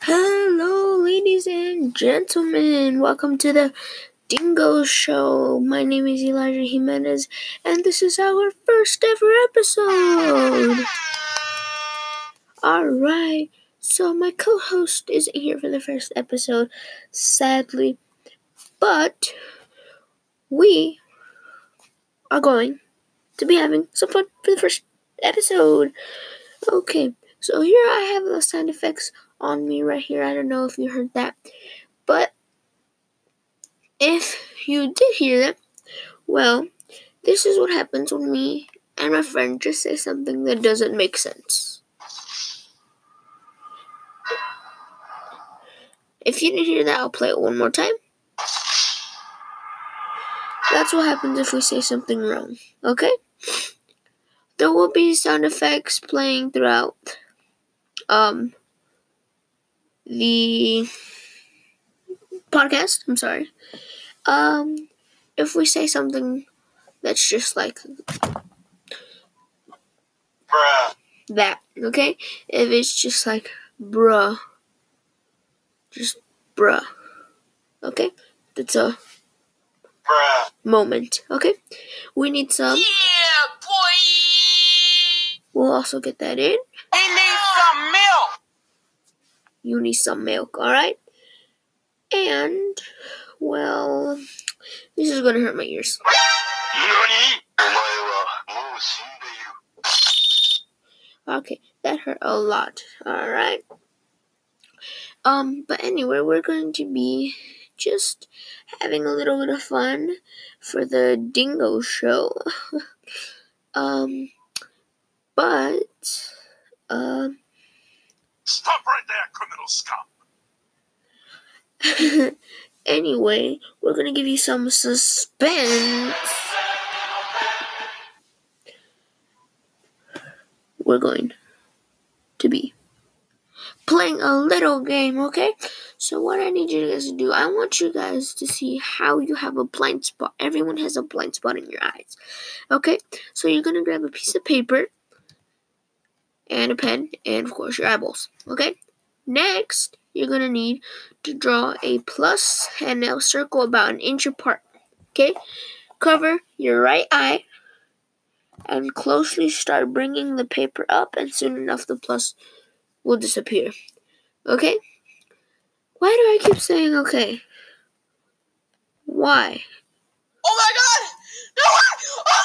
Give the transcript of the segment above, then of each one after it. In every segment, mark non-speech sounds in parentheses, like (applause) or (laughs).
Hello, ladies and gentlemen. Welcome to the Dingo Show. My name is Elijah Jimenez, and this is our first ever episode. All right. So, my co host isn't here for the first episode, sadly, but we are going to be having some fun for the first episode. Okay, so here I have the sound effects on me right here. I don't know if you heard that, but if you did hear that, well, this is what happens when me and my friend just say something that doesn't make sense. If you didn't hear that, I'll play it one more time. That's what happens if we say something wrong, okay? There will be sound effects playing throughout um the podcast. I'm sorry. Um, if we say something that's just like Bruh. that, okay? If it's just like bruh, just bruh, okay? That's a Bruh. moment, okay? We need some. Yeah, boy. We'll also get that in. He needs some milk you need some milk, alright? And, well, this is gonna hurt my ears. Okay, that hurt a lot, alright? Um, but anyway, we're going to be just having a little bit of fun for the dingo show. (laughs) um, but, um, Stop right there, criminal scum. (laughs) anyway, we're gonna give you some suspense. We're going to be playing a little game, okay? So, what I need you guys to do, I want you guys to see how you have a blind spot. Everyone has a blind spot in your eyes, okay? So, you're gonna grab a piece of paper and a pen, and of course, your eyeballs, okay? Next, you're gonna need to draw a plus and a circle about an inch apart. Okay? Cover your right eye and closely start bringing the paper up, and soon enough the plus will disappear. Okay? Why do I keep saying okay? Why? Oh my god! No! Oh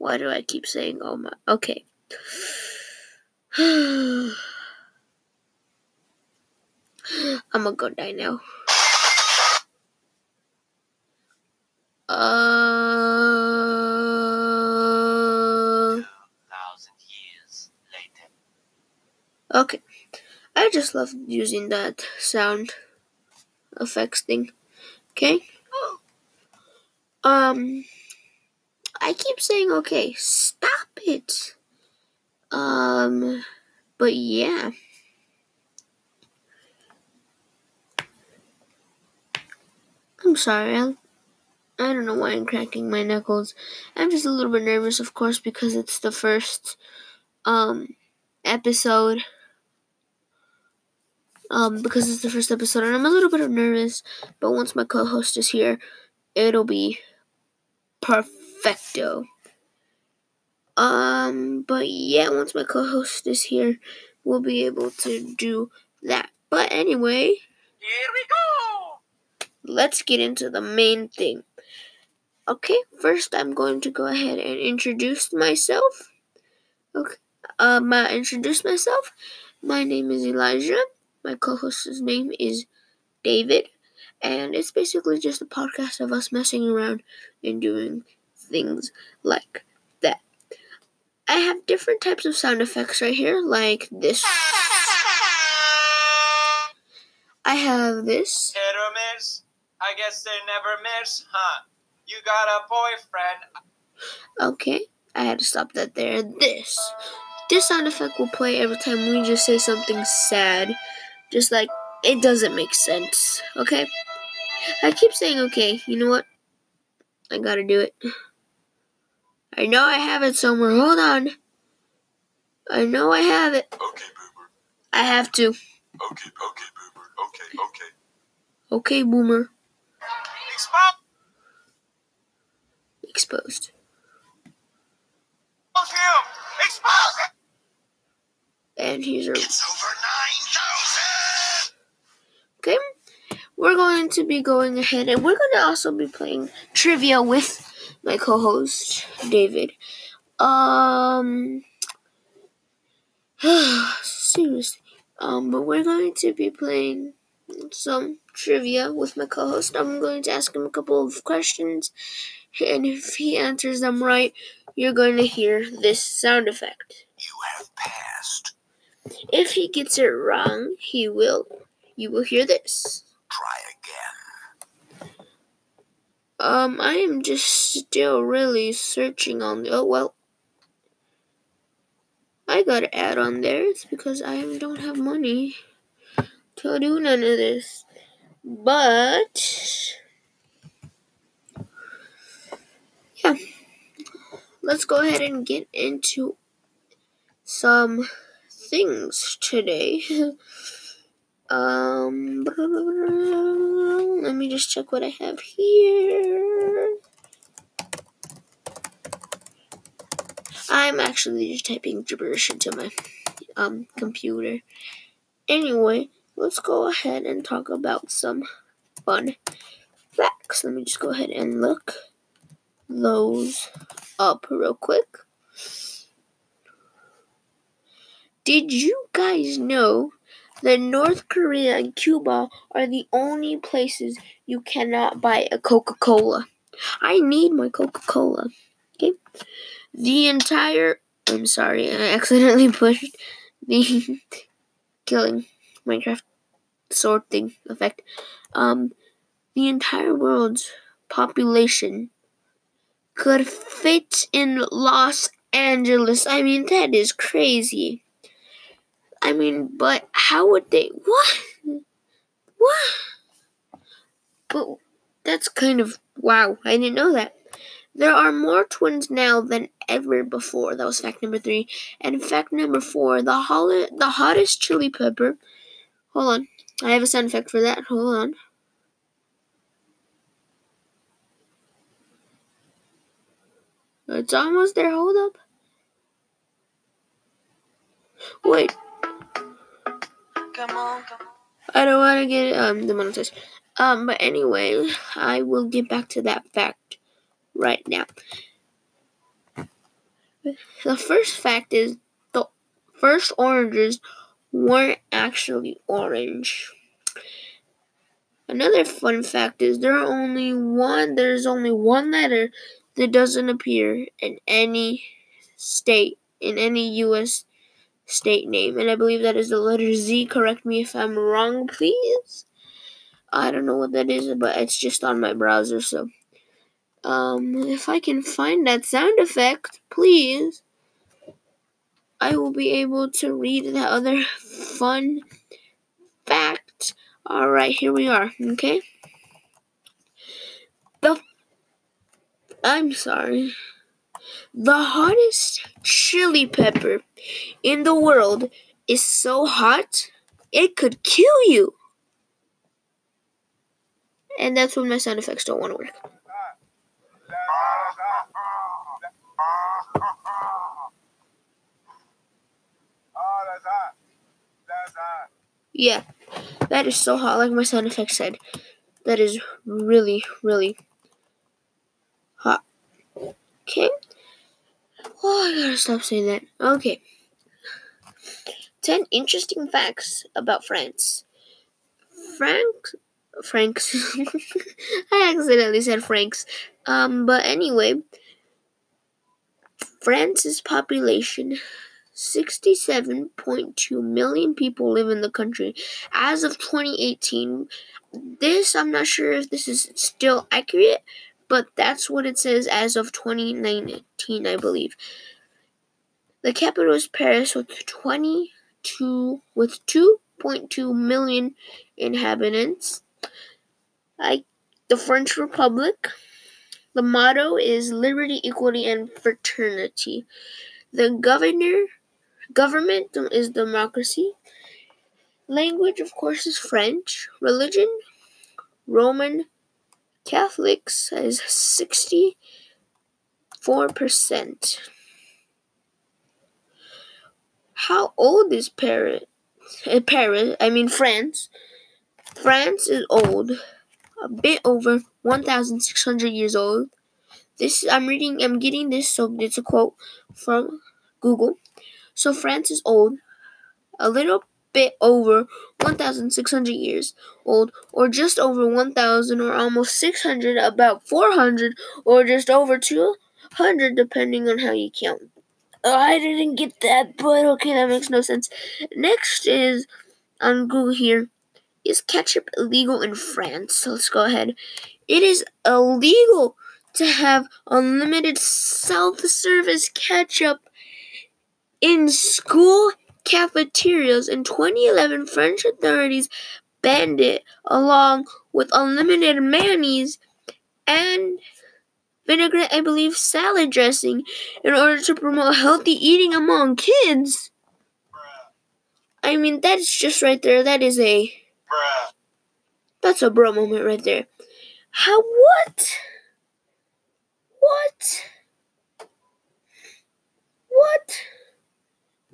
Why do I keep saying oh my? Okay. (sighs) I'm gonna go die now. Uh. Okay. I just love using that sound effects thing. Okay? Um I keep saying okay, stop it. Um but yeah. I'm sorry. I, I don't know why I'm cracking my knuckles. I'm just a little bit nervous of course because it's the first um episode um, because it's the first episode and I'm a little bit nervous, but once my co host is here, it'll be perfecto. Um, but yeah, once my co host is here, we'll be able to do that. But anyway, Here we go! let's get into the main thing. Okay, first I'm going to go ahead and introduce myself. Okay, um, I introduce myself. My name is Elijah. My co-host's name is David, and it's basically just a podcast of us messing around and doing things like that. I have different types of sound effects right here, like this. I have this. Hit or miss? I guess they never miss, huh? You got a boyfriend. Okay, I had to stop that there. This. This sound effect will play every time we just say something sad. Just like it doesn't make sense. Okay? I keep saying okay. You know what? I gotta do it. I know I have it somewhere. Hold on. I know I have it. Okay, Boomer. I have to. Okay, okay, boomer. Okay, okay. Okay, boomer. Expose Exposed. him! Expose him! And he's a It's over 9,000! Okay, we're going to be going ahead and we're going to also be playing trivia with my co host, David. Um, (sighs) seriously. Um, but we're going to be playing some trivia with my co host. I'm going to ask him a couple of questions, and if he answers them right, you're going to hear this sound effect. You have passed. If he gets it wrong, he will. You will hear this. Try again. Um, I am just still really searching on the. Oh well, I got an ad on there. It's because I don't have money to do none of this. But yeah, let's go ahead and get into some things today. (laughs) Um, let me just check what I have here. I'm actually just typing gibberish into my um computer. Anyway, let's go ahead and talk about some fun facts. Let me just go ahead and look those up real quick. Did you guys know that North Korea and Cuba are the only places you cannot buy a Coca Cola? I need my Coca Cola. Okay? The entire. I'm sorry, I accidentally (laughs) pushed the (laughs) killing Minecraft sword thing effect. Um, the entire world's population could fit in Los Angeles. I mean, that is crazy. I mean, but how would they? What? What? But that's kind of wow. I didn't know that. There are more twins now than ever before. That was fact number three. And fact number four: the hol- the hottest chili pepper. Hold on, I have a sound effect for that. Hold on. It's almost there. Hold up. Wait. Come on. I don't want to get um demonetized. Um, but anyway, I will get back to that fact right now. The first fact is the first oranges weren't actually orange. Another fun fact is there are only one there's only one letter that doesn't appear in any state in any US state name and I believe that is the letter Z. Correct me if I'm wrong, please. I don't know what that is, but it's just on my browser, so um if I can find that sound effect, please. I will be able to read that other fun fact. Alright, here we are, okay? The I'm sorry. The hottest chili pepper in the world is so hot it could kill you. And that's when my sound effects don't want to work. Yeah, that is so hot, like my sound effect said. That is really, really hot. Okay. Oh, I gotta stop saying that. Okay. 10 interesting facts about France. Frank. Franks. (laughs) I accidentally said Franks. Um, but anyway, France's population 67.2 million people live in the country as of 2018. This, I'm not sure if this is still accurate, but that's what it says as of 2019, I believe. The capital is Paris with 22 with 2.2 million inhabitants. Like the French Republic, the motto is liberty, equality, and fraternity. The governor government is democracy. Language, of course, is French. Religion, Roman Catholics is 64%. How old is Paris? Uh, Paris, I mean France. France is old, a bit over 1,600 years old. This I'm reading. I'm getting this, so it's a quote from Google. So France is old, a little bit over 1,600 years old, or just over 1,000, or almost 600, about 400, or just over 200, depending on how you count. Oh, I didn't get that, but okay, that makes no sense. Next is on Google here. Is ketchup illegal in France? So let's go ahead. It is illegal to have unlimited self service ketchup in school cafeterias. In 2011, French authorities banned it along with unlimited mayonnaise and vinaigrette, I believe, salad dressing in order to promote healthy eating among kids. I mean, that's just right there. That is a. That's a bro moment right there. How what? What? What?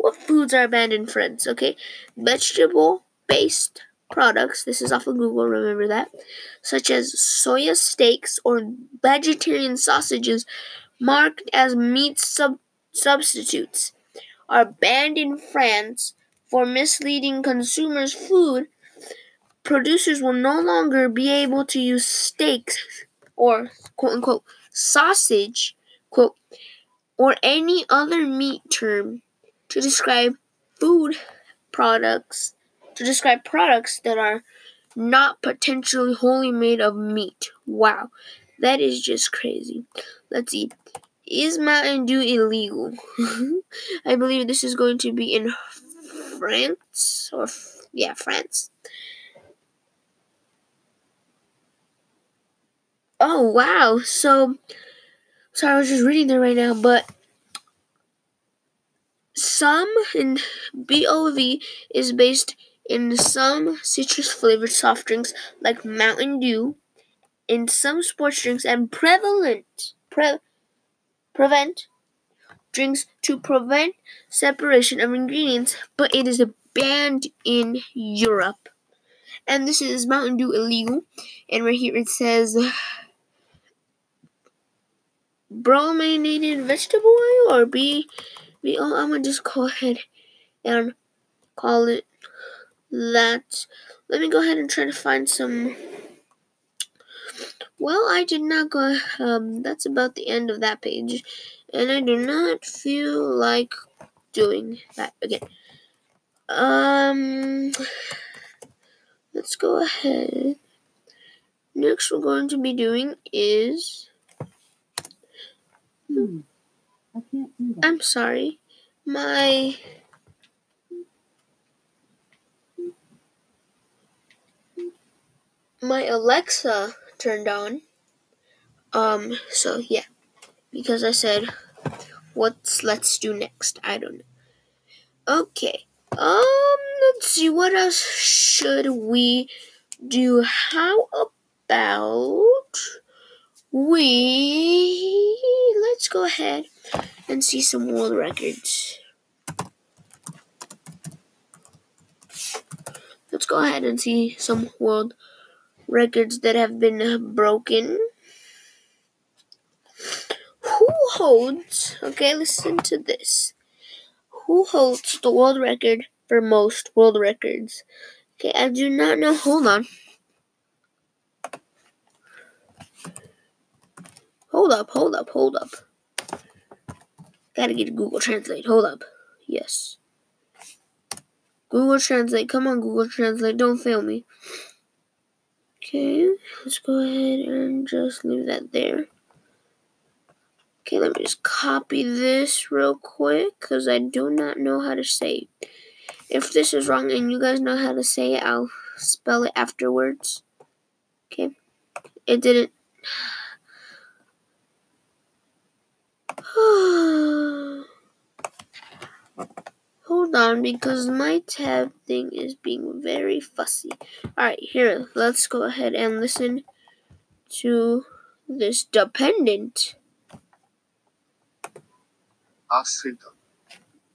What foods are banned in France? Okay, vegetable based products. This is off of Google, remember that. Such as soya steaks or vegetarian sausages marked as meat sub- substitutes are banned in France for misleading consumers' food. Producers will no longer be able to use steaks or quote unquote sausage, quote, or any other meat term to describe food products to describe products that are not potentially wholly made of meat. Wow, that is just crazy. Let's see. Is Mountain Dew illegal? (laughs) I believe this is going to be in France or yeah, France. Oh wow. So sorry, I was just reading there right now, but some in BVO is based in some citrus flavored soft drinks like Mountain Dew, in some sports drinks, and prevalent pre, prevent drinks to prevent separation of ingredients, but it is banned in Europe. And this is Mountain Dew illegal. And right here it says brominated vegetable oil or B. Oh, I'm gonna just go ahead and call it that. Let me go ahead and try to find some. Well, I did not go. Um, that's about the end of that page, and I do not feel like doing that again. Um, let's go ahead. Next, we're going to be doing is. Hmm. Can't. I'm sorry. My my Alexa turned on. Um, so yeah. Because I said, what's let's do next? I don't know. Okay. Um, let's see, what else should we do? How about we let's go ahead and see some world records. Let's go ahead and see some world records that have been broken. Who holds, okay, listen to this. Who holds the world record for most world records? Okay, I do not know. Hold on. Hold up, hold up, hold up. Gotta get Google Translate. Hold up. Yes. Google Translate. Come on, Google Translate. Don't fail me. Okay, let's go ahead and just leave that there. Okay, let me just copy this real quick because I do not know how to say it. If this is wrong and you guys know how to say it, I'll spell it afterwards. Okay, it didn't. (sighs) Hold on, because my tab thing is being very fussy. Alright, here, let's go ahead and listen to this dependent. Ashrita.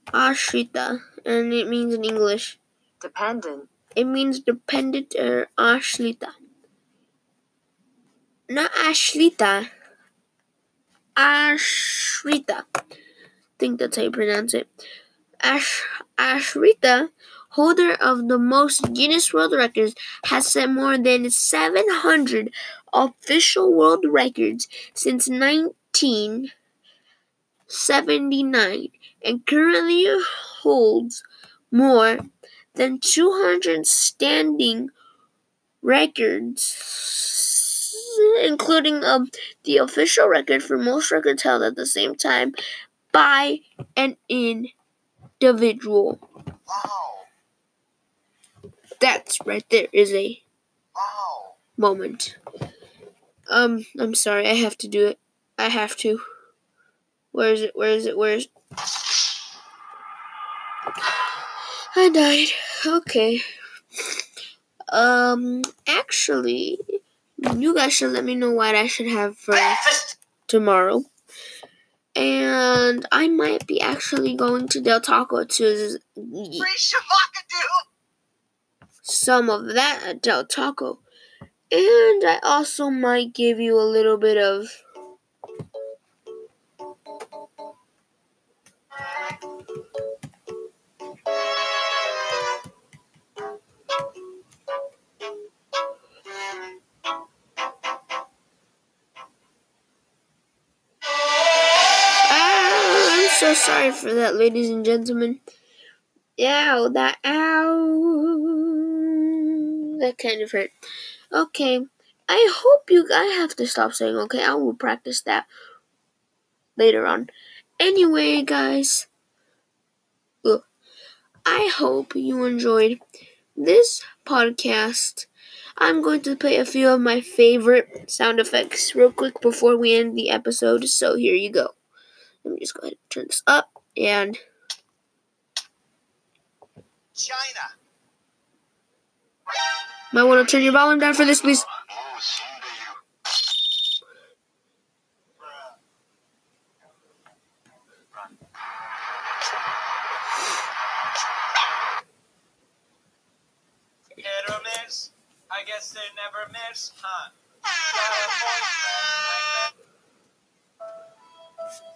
Ashrita, and it means in English. Dependent. It means dependent or Ashlita. Not Ashlita. Ashrita. I think that's how you pronounce it. Ash Ashrita, holder of the most Guinness World Records, has set more than 700 official world records since 1979 and currently holds more than 200 standing records, including um, the official record for most records held at the same time by an individual. Wow. That's right there is a Wow. moment. Um, I'm sorry, I have to do it. I have to. Where is it? Where is it? Where is I died. Okay. Um, actually, you guys should let me know what I should have for tomorrow. And I might be actually going to Del Taco to eat some of that at Del Taco. And I also might give you a little bit of sorry for that, ladies and gentlemen. Ow, that ow. That kind of hurt. Okay. I hope you I have to stop saying okay. I will practice that later on. Anyway, guys. I hope you enjoyed this podcast. I'm going to play a few of my favorite sound effects real quick before we end the episode. So here you go. Let me just go ahead and turn this up and China. might want to turn your volume down for this, please. Hit or miss? I guess they never miss, huh?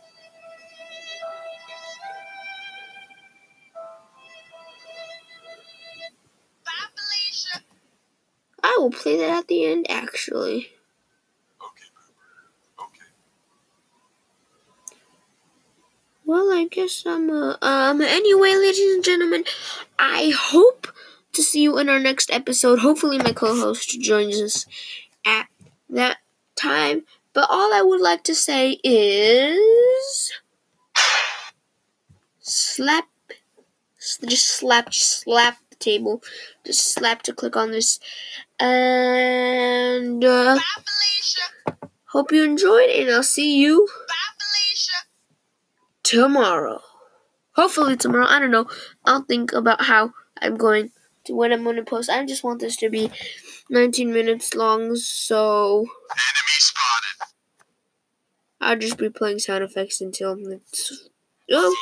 (laughs) I will play that at the end, actually. Okay. Okay. Well, I guess I'm uh, um anyway, ladies and gentlemen, I hope to see you in our next episode. Hopefully my co-host joins us at that time. But all I would like to say is slap just slap just slap the table. Just slap to click on this. And uh, hope you enjoyed and I'll see you tomorrow. Hopefully tomorrow. I don't know. I'll think about how I'm going to when I'm going to post. I just want this to be 19 minutes long, so Enemy spotted. I'll just be playing sound effects until it's. Oh,